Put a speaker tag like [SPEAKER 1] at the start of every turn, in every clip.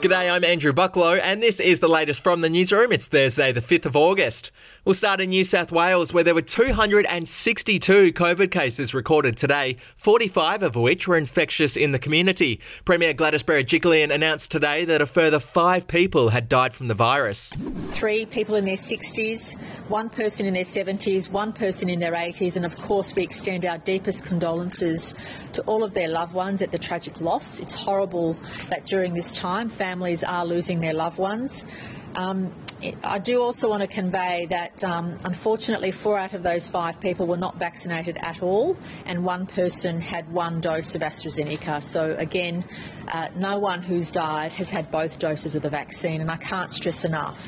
[SPEAKER 1] G'day, I'm Andrew Bucklow, and this is the latest from the newsroom. It's Thursday, the 5th of August. We'll start in New South Wales, where there were 262 COVID cases recorded today, 45 of which were infectious in the community. Premier Gladys Berejiklian announced today that a further five people had died from the virus.
[SPEAKER 2] Three people in their 60s, one person in their 70s, one person in their 80s, and of course, we extend our deepest condolences to all of their loved ones at the tragic loss. It's horrible that during this time, families are losing their loved ones. Um, I do also want to convey that um, unfortunately, four out of those five people were not vaccinated at all, and one person had one dose of AstraZeneca. So, again, uh, no one who's died has had both doses of the vaccine, and I can't stress enough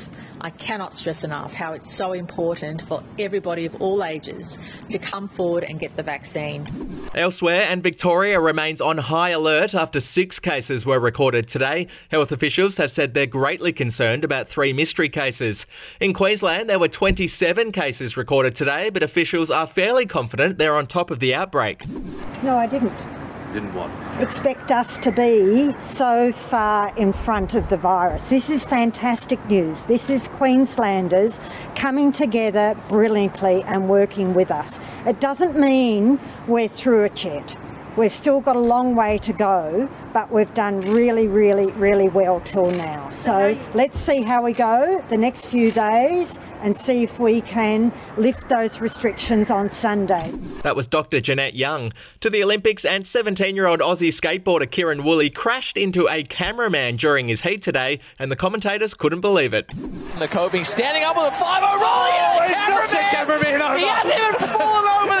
[SPEAKER 2] I cannot stress enough how it's so important for everybody of all ages to come forward and get the vaccine.
[SPEAKER 1] Elsewhere, and Victoria remains on high alert after six cases were recorded today. Health officials have said they're greatly concerned about three mystery cases. In Queensland, there were 27 cases recorded today, but officials are fairly confident they're on top of the outbreak.
[SPEAKER 3] No, I didn't
[SPEAKER 1] didn't what?
[SPEAKER 3] Expect us to be so far in front of the virus. This is fantastic news. This is Queenslanders coming together brilliantly and working with us. It doesn't mean we're through it yet. We've still got a long way to go, but we've done really, really, really well till now. So let's see how we go the next few days and see if we can lift those restrictions on Sunday.
[SPEAKER 1] That was Dr. Jeanette Young. To the Olympics, and 17 year old Aussie skateboarder Kieran Woolley crashed into a cameraman during his heat today, and the commentators couldn't believe it.
[SPEAKER 4] Nakobe standing up with a 5 0 rolling oh, the cameraman. cameraman he hasn't even fallen over the cameraman.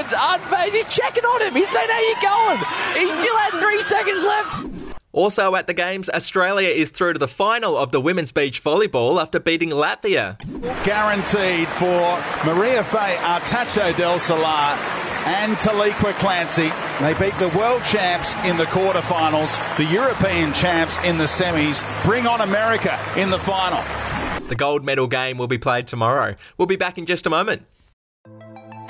[SPEAKER 4] How's unfazed? He's checking on him. He's saying, How you going? He still had three seconds left.
[SPEAKER 1] Also at the Games, Australia is through to the final of the women's beach volleyball after beating Latvia.
[SPEAKER 5] Guaranteed for Mariafe Artacho del Solar and Taliqua Clancy. They beat the world champs in the quarterfinals, the European champs in the semis. Bring on America in the final.
[SPEAKER 1] The gold medal game will be played tomorrow. We'll be back in just a moment.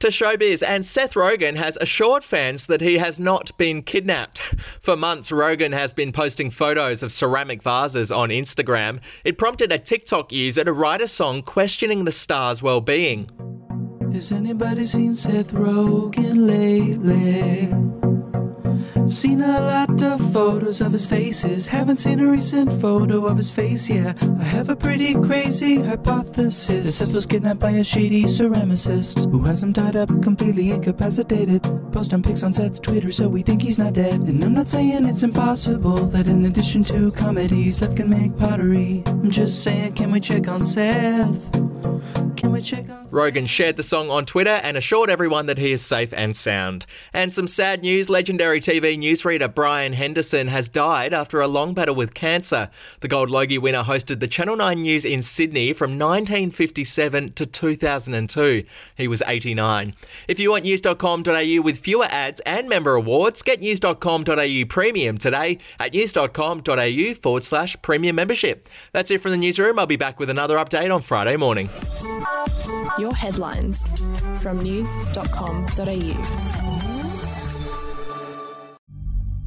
[SPEAKER 1] to showbiz, and Seth Rogen has assured fans that he has not been kidnapped. For months, Rogen has been posting photos of ceramic vases on Instagram. It prompted a TikTok user to write a song questioning the star's well being.
[SPEAKER 6] Has anybody seen Seth Rogen lately? Seen a lot of photos of his faces. Haven't seen a recent photo of his face yeah. I have a pretty crazy hypothesis. That Seth was kidnapped by a shady ceramicist who has him tied up, completely incapacitated. Post on pics on Seth's Twitter, so we think he's not dead. And I'm not saying it's impossible that in addition to comedy, Seth can make pottery. I'm just saying, can we check on Seth?
[SPEAKER 1] Rogen shared the song on Twitter and assured everyone that he is safe and sound. And some sad news legendary TV newsreader Brian Henderson has died after a long battle with cancer. The Gold Logie winner hosted the Channel 9 News in Sydney from 1957 to 2002. He was 89. If you want news.com.au with fewer ads and member awards, get news.com.au premium today at news.com.au forward slash premium membership. That's it from the newsroom. I'll be back with another update on Friday morning.
[SPEAKER 7] Your headlines from news.com.au.